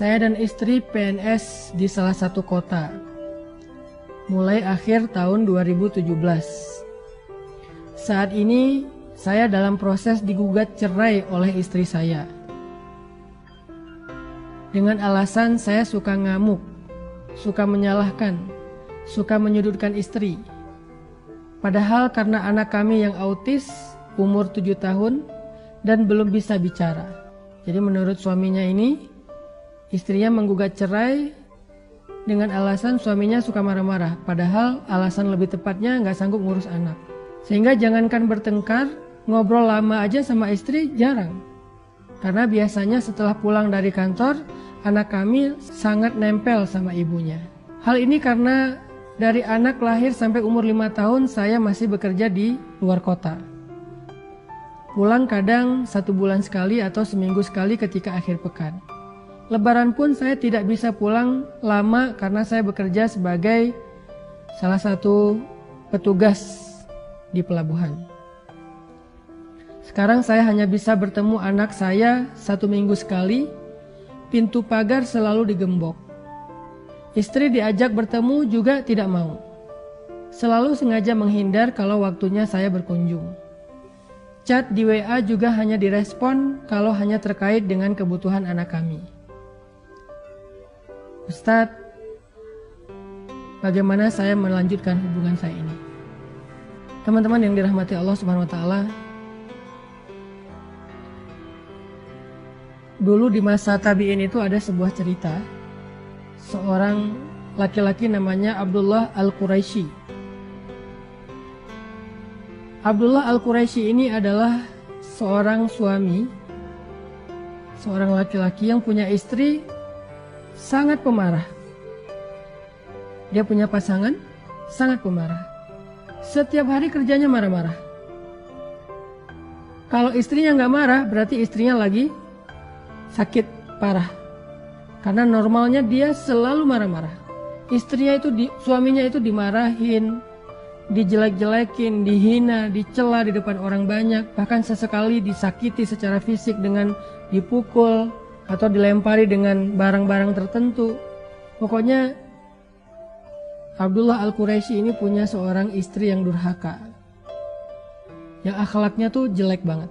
Saya dan istri PNS di salah satu kota. Mulai akhir tahun 2017. Saat ini saya dalam proses digugat cerai oleh istri saya. Dengan alasan saya suka ngamuk, suka menyalahkan, suka menyudutkan istri. Padahal karena anak kami yang autis, umur 7 tahun, dan belum bisa bicara. Jadi menurut suaminya ini, istrinya menggugat cerai dengan alasan suaminya suka marah-marah. Padahal alasan lebih tepatnya nggak sanggup ngurus anak. Sehingga jangankan bertengkar, ngobrol lama aja sama istri jarang. Karena biasanya setelah pulang dari kantor, anak kami sangat nempel sama ibunya. Hal ini karena dari anak lahir sampai umur lima tahun saya masih bekerja di luar kota. Pulang kadang satu bulan sekali atau seminggu sekali ketika akhir pekan. Lebaran pun saya tidak bisa pulang lama karena saya bekerja sebagai salah satu petugas di pelabuhan. Sekarang saya hanya bisa bertemu anak saya satu minggu sekali. Pintu pagar selalu digembok. Istri diajak bertemu juga tidak mau. Selalu sengaja menghindar kalau waktunya saya berkunjung. Chat di WA juga hanya direspon kalau hanya terkait dengan kebutuhan anak kami. Ustadz, bagaimana saya melanjutkan hubungan saya ini? Teman-teman yang dirahmati Allah Subhanahu wa taala, dulu di masa tabi'in itu ada sebuah cerita seorang laki-laki namanya Abdullah Al-Quraisy. Abdullah Al-Quraisy ini adalah seorang suami, seorang laki-laki yang punya istri sangat pemarah. Dia punya pasangan sangat pemarah. Setiap hari kerjanya marah-marah. Kalau istrinya nggak marah, berarti istrinya lagi sakit parah. Karena normalnya dia selalu marah-marah. Istrinya itu di, suaminya itu dimarahin, dijelek-jelekin, dihina, dicela di depan orang banyak, bahkan sesekali disakiti secara fisik dengan dipukul atau dilempari dengan barang-barang tertentu. Pokoknya Abdullah Al-Quraisy ini punya seorang istri yang durhaka. Yang akhlaknya tuh jelek banget.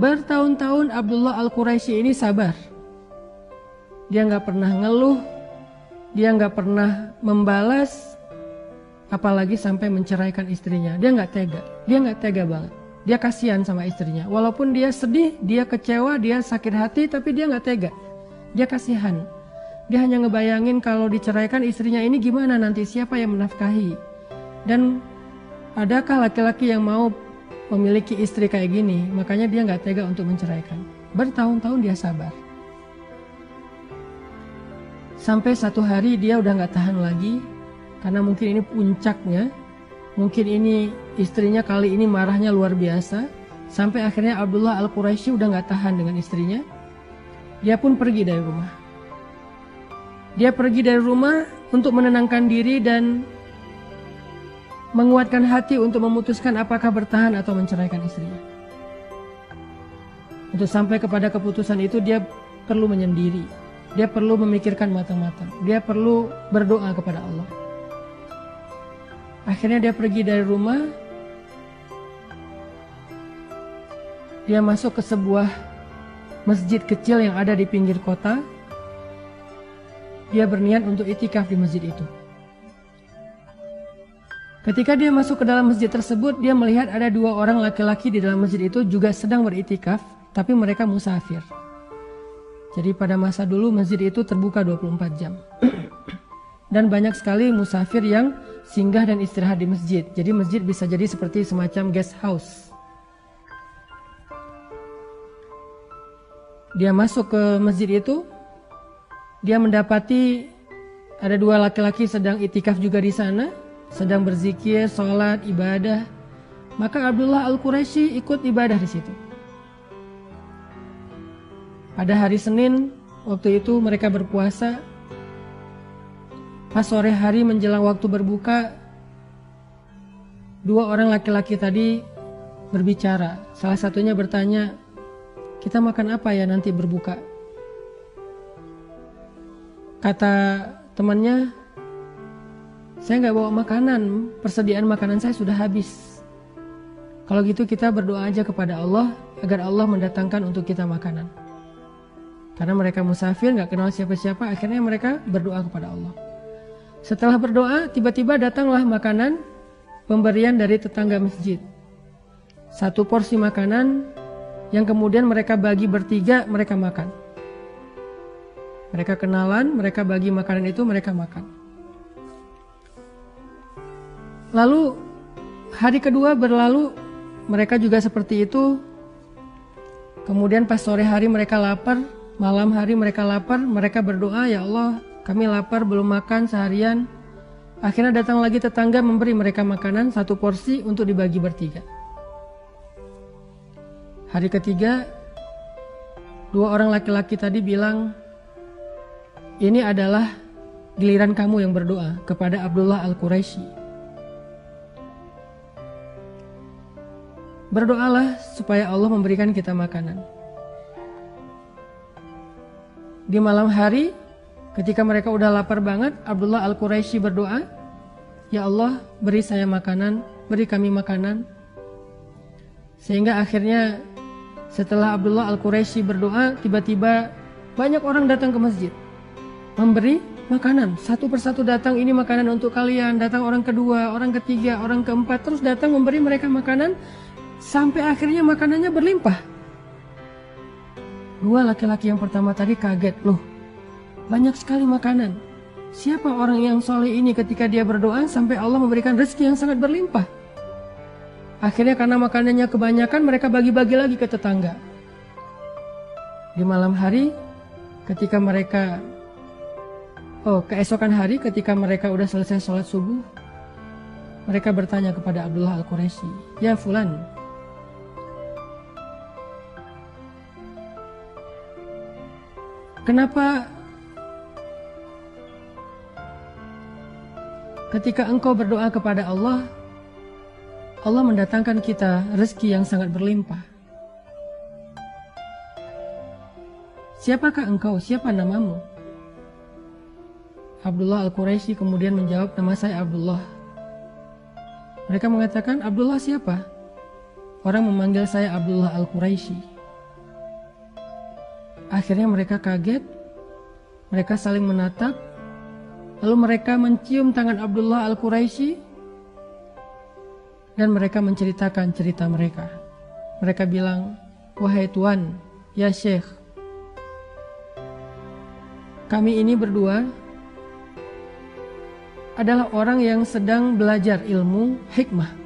Bertahun-tahun Abdullah Al-Quraisy ini sabar. Dia nggak pernah ngeluh, dia nggak pernah membalas, apalagi sampai menceraikan istrinya. Dia nggak tega, dia nggak tega banget. Dia kasihan sama istrinya. Walaupun dia sedih, dia kecewa, dia sakit hati, tapi dia nggak tega. Dia kasihan. Dia hanya ngebayangin kalau diceraikan istrinya ini gimana nanti siapa yang menafkahi. Dan adakah laki-laki yang mau memiliki istri kayak gini, makanya dia nggak tega untuk menceraikan. Bertahun-tahun dia sabar. Sampai satu hari dia udah nggak tahan lagi, karena mungkin ini puncaknya, mungkin ini istrinya kali ini marahnya luar biasa, sampai akhirnya Abdullah Al-Quraisy udah nggak tahan dengan istrinya, dia pun pergi dari rumah. Dia pergi dari rumah untuk menenangkan diri dan menguatkan hati untuk memutuskan apakah bertahan atau menceraikan istrinya. Untuk sampai kepada keputusan itu dia perlu menyendiri. Dia perlu memikirkan matang-matang. Dia perlu berdoa kepada Allah. Akhirnya dia pergi dari rumah. Dia masuk ke sebuah masjid kecil yang ada di pinggir kota. Dia berniat untuk itikaf di masjid itu. Ketika dia masuk ke dalam masjid tersebut, dia melihat ada dua orang laki-laki di dalam masjid itu juga sedang beritikaf, tapi mereka musafir. Jadi pada masa dulu masjid itu terbuka 24 jam. dan banyak sekali musafir yang singgah dan istirahat di masjid. Jadi masjid bisa jadi seperti semacam guest house. Dia masuk ke masjid itu, dia mendapati ada dua laki-laki sedang itikaf juga di sana sedang berzikir, sholat, ibadah, maka Abdullah Al-Quraisy ikut ibadah di situ. Pada hari Senin, waktu itu mereka berpuasa. Pas sore hari menjelang waktu berbuka, dua orang laki-laki tadi berbicara. Salah satunya bertanya, kita makan apa ya nanti berbuka? kata temannya, saya nggak bawa makanan, persediaan makanan saya sudah habis. Kalau gitu kita berdoa aja kepada Allah agar Allah mendatangkan untuk kita makanan. Karena mereka musafir, nggak kenal siapa-siapa, akhirnya mereka berdoa kepada Allah. Setelah berdoa, tiba-tiba datanglah makanan pemberian dari tetangga masjid. Satu porsi makanan yang kemudian mereka bagi bertiga, mereka makan. Mereka kenalan, mereka bagi makanan itu, mereka makan. Lalu hari kedua berlalu, mereka juga seperti itu. Kemudian pas sore hari mereka lapar, malam hari mereka lapar, mereka berdoa, "Ya Allah, kami lapar belum makan seharian." Akhirnya datang lagi tetangga memberi mereka makanan satu porsi untuk dibagi bertiga. Hari ketiga, dua orang laki-laki tadi bilang, ini adalah giliran kamu yang berdoa kepada Abdullah Al-Quraisy. Berdoalah supaya Allah memberikan kita makanan. Di malam hari, ketika mereka udah lapar banget, Abdullah Al-Quraisy berdoa, "Ya Allah, beri saya makanan, beri kami makanan." Sehingga akhirnya setelah Abdullah Al-Quraisy berdoa, tiba-tiba banyak orang datang ke masjid memberi makanan. Satu persatu datang ini makanan untuk kalian, datang orang kedua, orang ketiga, orang keempat, terus datang memberi mereka makanan sampai akhirnya makanannya berlimpah. Dua laki-laki yang pertama tadi kaget, loh banyak sekali makanan. Siapa orang yang soleh ini ketika dia berdoa sampai Allah memberikan rezeki yang sangat berlimpah? Akhirnya karena makanannya kebanyakan mereka bagi-bagi lagi ke tetangga. Di malam hari ketika mereka Oh, keesokan hari ketika mereka udah selesai sholat subuh, mereka bertanya kepada Abdullah Al-Quraisy, "Ya fulan, kenapa ketika engkau berdoa kepada Allah, Allah mendatangkan kita rezeki yang sangat berlimpah?" Siapakah engkau? Siapa namamu? Abdullah Al-Quraisy kemudian menjawab, nama saya Abdullah. Mereka mengatakan, Abdullah siapa? Orang memanggil saya Abdullah Al-Quraisy. Akhirnya mereka kaget, mereka saling menatap, lalu mereka mencium tangan Abdullah Al-Quraisy dan mereka menceritakan cerita mereka. Mereka bilang, wahai Tuan, ya Syekh, kami ini berdua adalah orang yang sedang belajar ilmu hikmah.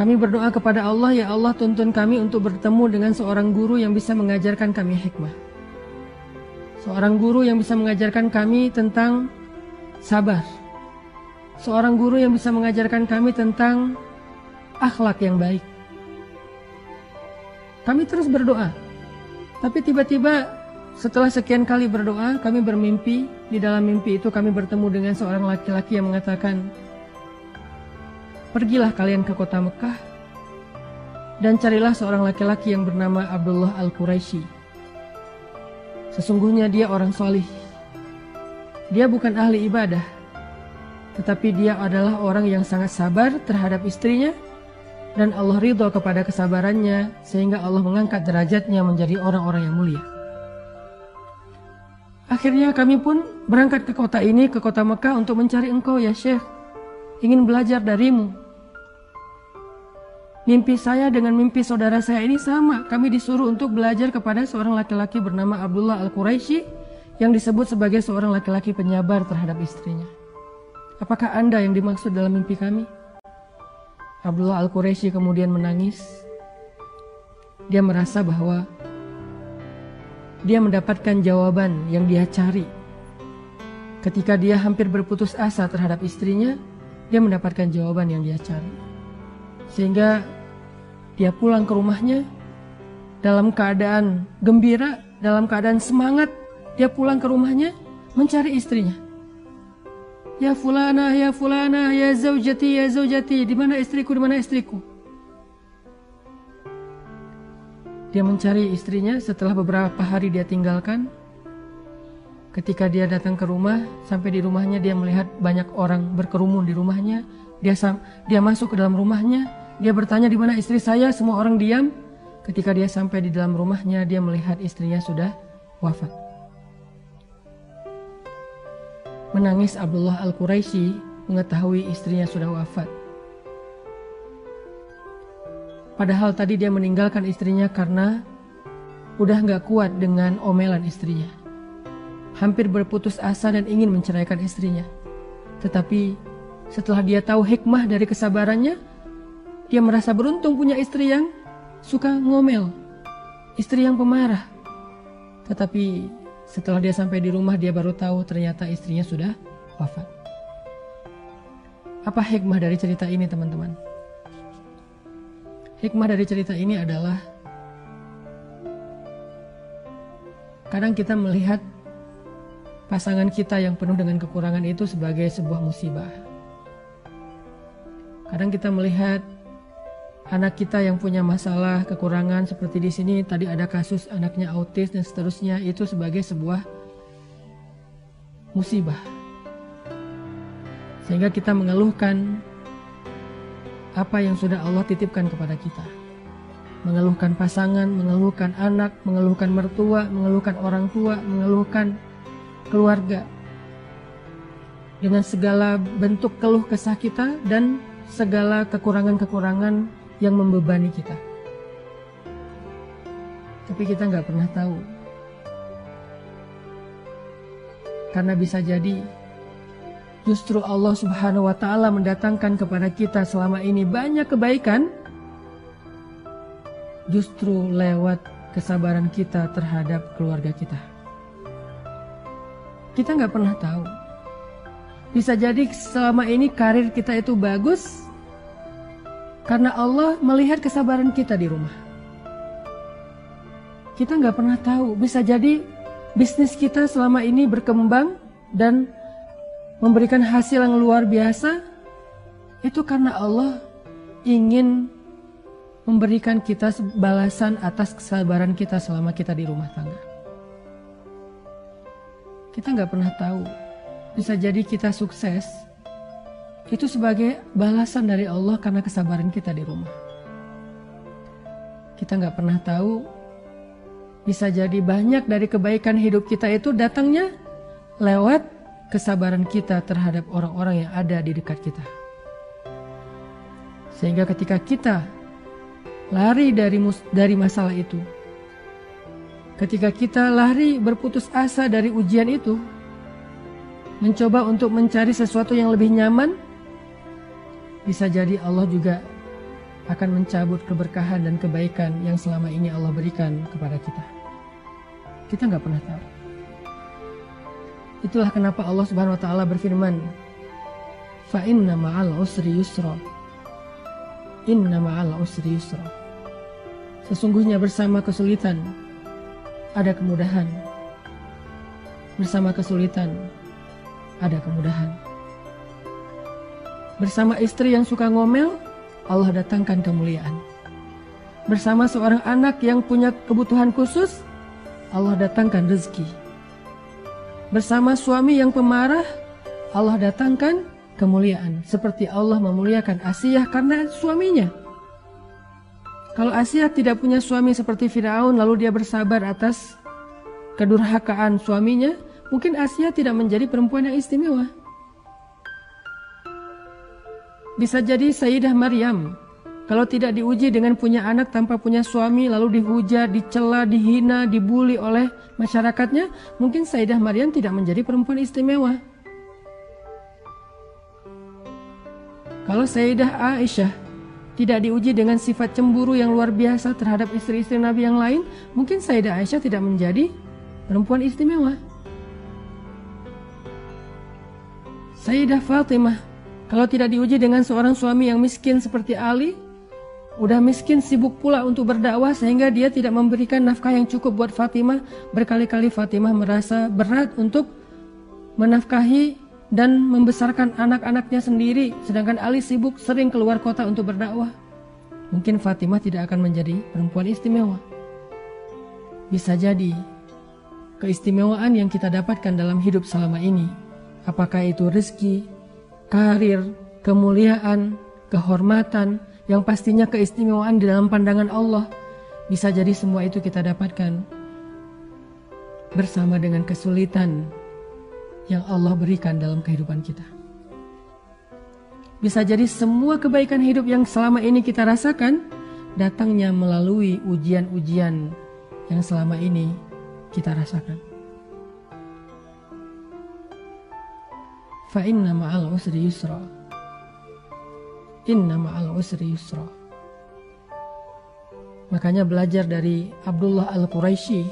Kami berdoa kepada Allah, ya Allah tuntun kami untuk bertemu dengan seorang guru yang bisa mengajarkan kami hikmah. Seorang guru yang bisa mengajarkan kami tentang sabar. Seorang guru yang bisa mengajarkan kami tentang akhlak yang baik. Kami terus berdoa. Tapi tiba-tiba setelah sekian kali berdoa, kami bermimpi di dalam mimpi itu kami bertemu dengan seorang laki-laki yang mengatakan, Pergilah kalian ke kota Mekah dan carilah seorang laki-laki yang bernama Abdullah Al-Quraisy. Sesungguhnya dia orang solih. Dia bukan ahli ibadah, tetapi dia adalah orang yang sangat sabar terhadap istrinya dan Allah ridho kepada kesabarannya sehingga Allah mengangkat derajatnya menjadi orang-orang yang mulia. Akhirnya kami pun berangkat ke kota ini, ke kota Mekah untuk mencari engkau ya Syekh. Ingin belajar darimu. Mimpi saya dengan mimpi saudara saya ini sama. Kami disuruh untuk belajar kepada seorang laki-laki bernama Abdullah Al-Quraisy yang disebut sebagai seorang laki-laki penyabar terhadap istrinya. Apakah Anda yang dimaksud dalam mimpi kami? Abdullah Al-Quraisy kemudian menangis. Dia merasa bahwa dia mendapatkan jawaban yang dia cari. Ketika dia hampir berputus asa terhadap istrinya, dia mendapatkan jawaban yang dia cari. Sehingga dia pulang ke rumahnya dalam keadaan gembira, dalam keadaan semangat, dia pulang ke rumahnya mencari istrinya. Ya fulana, ya fulana, ya zaujati, ya zaujati, di mana istriku, di mana istriku? Dia mencari istrinya setelah beberapa hari dia tinggalkan. Ketika dia datang ke rumah, sampai di rumahnya dia melihat banyak orang berkerumun di rumahnya. Dia dia masuk ke dalam rumahnya, dia bertanya di mana istri saya, semua orang diam. Ketika dia sampai di dalam rumahnya, dia melihat istrinya sudah wafat. Menangis Abdullah Al-Quraisy mengetahui istrinya sudah wafat. Padahal tadi dia meninggalkan istrinya karena udah nggak kuat dengan omelan istrinya. Hampir berputus asa dan ingin menceraikan istrinya. Tetapi setelah dia tahu hikmah dari kesabarannya, dia merasa beruntung punya istri yang suka ngomel, istri yang pemarah. Tetapi setelah dia sampai di rumah, dia baru tahu ternyata istrinya sudah wafat. Apa hikmah dari cerita ini, teman-teman? Hikmah dari cerita ini adalah kadang kita melihat pasangan kita yang penuh dengan kekurangan itu sebagai sebuah musibah. Kadang kita melihat anak kita yang punya masalah, kekurangan seperti di sini tadi ada kasus anaknya autis dan seterusnya itu sebagai sebuah musibah. Sehingga kita mengeluhkan apa yang sudah Allah titipkan kepada kita. Mengeluhkan pasangan, mengeluhkan anak, mengeluhkan mertua, mengeluhkan orang tua, mengeluhkan keluarga. Dengan segala bentuk keluh kesah kita dan segala kekurangan-kekurangan yang membebani kita. Tapi kita nggak pernah tahu. Karena bisa jadi Justru Allah Subhanahu wa taala mendatangkan kepada kita selama ini banyak kebaikan justru lewat kesabaran kita terhadap keluarga kita. Kita nggak pernah tahu. Bisa jadi selama ini karir kita itu bagus karena Allah melihat kesabaran kita di rumah. Kita nggak pernah tahu. Bisa jadi bisnis kita selama ini berkembang dan memberikan hasil yang luar biasa, itu karena Allah ingin memberikan kita balasan atas kesabaran kita selama kita di rumah tangga. Kita nggak pernah tahu, bisa jadi kita sukses, itu sebagai balasan dari Allah karena kesabaran kita di rumah. Kita nggak pernah tahu, bisa jadi banyak dari kebaikan hidup kita itu datangnya lewat kesabaran kita terhadap orang-orang yang ada di dekat kita. Sehingga ketika kita lari dari dari masalah itu, ketika kita lari berputus asa dari ujian itu, mencoba untuk mencari sesuatu yang lebih nyaman, bisa jadi Allah juga akan mencabut keberkahan dan kebaikan yang selama ini Allah berikan kepada kita. Kita nggak pernah tahu. Itulah kenapa Allah Subhanahu wa taala berfirman, "Fa inna ma'al usri yusra." Inna ma'al usri yusra. Sesungguhnya bersama kesulitan ada kemudahan. Bersama kesulitan ada kemudahan. Bersama istri yang suka ngomel, Allah datangkan kemuliaan. Bersama seorang anak yang punya kebutuhan khusus, Allah datangkan rezeki Bersama suami yang pemarah, Allah datangkan kemuliaan. Seperti Allah memuliakan Asiyah karena suaminya. Kalau Asiyah tidak punya suami seperti Firaun lalu dia bersabar atas kedurhakaan suaminya, mungkin Asiyah tidak menjadi perempuan yang istimewa. Bisa jadi Sayyidah Maryam kalau tidak diuji dengan punya anak tanpa punya suami, lalu dihujat, dicela, dihina, dibully oleh masyarakatnya, mungkin Sayyidah Maryam tidak menjadi perempuan istimewa. Kalau Sayyidah Aisyah tidak diuji dengan sifat cemburu yang luar biasa terhadap istri-istri Nabi yang lain, mungkin Sayyidah Aisyah tidak menjadi perempuan istimewa. Sayyidah Fatimah kalau tidak diuji dengan seorang suami yang miskin seperti Ali, Udah miskin sibuk pula untuk berdakwah sehingga dia tidak memberikan nafkah yang cukup buat Fatimah. Berkali-kali Fatimah merasa berat untuk menafkahi dan membesarkan anak-anaknya sendiri. Sedangkan Ali sibuk sering keluar kota untuk berdakwah. Mungkin Fatimah tidak akan menjadi perempuan istimewa. Bisa jadi keistimewaan yang kita dapatkan dalam hidup selama ini, apakah itu rezeki, karir, kemuliaan, kehormatan, yang pastinya keistimewaan di dalam pandangan Allah, bisa jadi semua itu kita dapatkan bersama dengan kesulitan yang Allah berikan dalam kehidupan kita. Bisa jadi semua kebaikan hidup yang selama ini kita rasakan datangnya melalui ujian-ujian yang selama ini kita rasakan. Usri yusra. Inna ma'al usri yusra. Makanya belajar dari Abdullah Al-Quraisy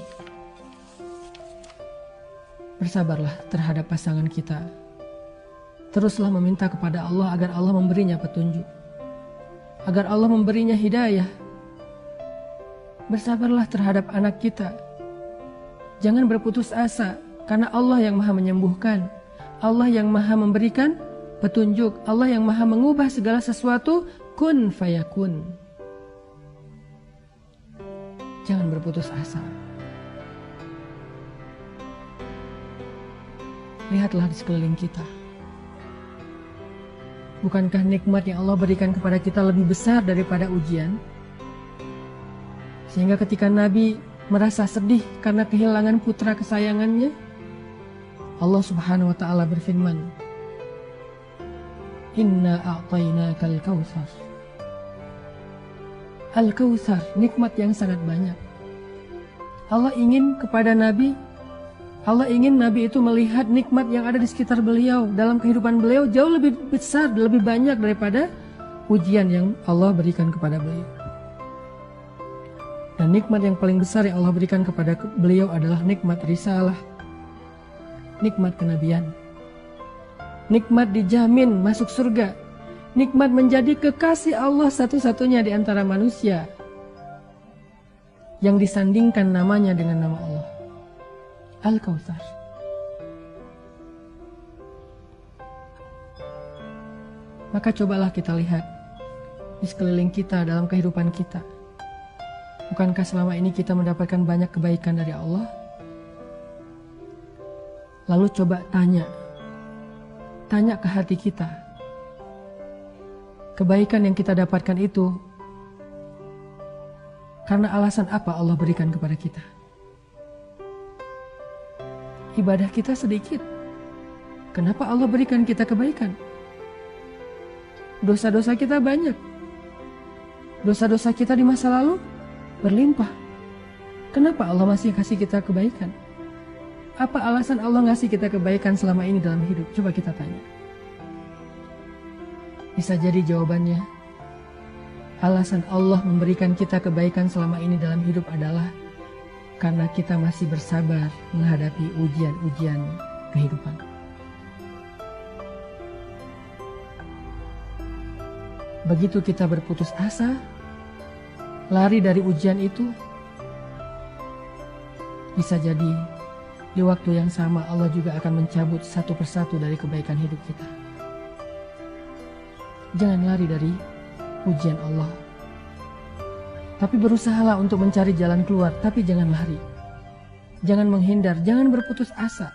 Bersabarlah terhadap pasangan kita. Teruslah meminta kepada Allah agar Allah memberinya petunjuk. Agar Allah memberinya hidayah. Bersabarlah terhadap anak kita Jangan berputus asa karena Allah yang maha menyembuhkan. Allah yang maha memberikan petunjuk. Allah yang maha mengubah segala sesuatu kun fayakun. Jangan berputus asa. Lihatlah di sekeliling kita. Bukankah nikmat yang Allah berikan kepada kita lebih besar daripada ujian? Sehingga ketika Nabi merasa sedih karena kehilangan putra kesayangannya? Allah Subhanahu wa taala berfirman, "Inna a'tainakal kautsar." Al-Kautsar, nikmat yang sangat banyak. Allah ingin kepada Nabi Allah ingin Nabi itu melihat nikmat yang ada di sekitar beliau dalam kehidupan beliau jauh lebih besar, lebih banyak daripada ujian yang Allah berikan kepada beliau. Dan nikmat yang paling besar yang Allah berikan kepada beliau adalah nikmat risalah. Nikmat kenabian. Nikmat dijamin masuk surga. Nikmat menjadi kekasih Allah satu-satunya di antara manusia. Yang disandingkan namanya dengan nama Allah. Al-Kautsar. Maka cobalah kita lihat di sekeliling kita dalam kehidupan kita Bukankah selama ini kita mendapatkan banyak kebaikan dari Allah? Lalu coba tanya, tanya ke hati kita. Kebaikan yang kita dapatkan itu karena alasan apa Allah berikan kepada kita? Ibadah kita sedikit. Kenapa Allah berikan kita kebaikan? Dosa-dosa kita banyak. Dosa-dosa kita di masa lalu berlimpah. Kenapa Allah masih kasih kita kebaikan? Apa alasan Allah ngasih kita kebaikan selama ini dalam hidup? Coba kita tanya. Bisa jadi jawabannya, alasan Allah memberikan kita kebaikan selama ini dalam hidup adalah karena kita masih bersabar menghadapi ujian-ujian kehidupan. Begitu kita berputus asa, lari dari ujian itu, bisa jadi di waktu yang sama Allah juga akan mencabut satu persatu dari kebaikan hidup kita. Jangan lari dari ujian Allah. Tapi berusahalah untuk mencari jalan keluar, tapi jangan lari. Jangan menghindar, jangan berputus asa.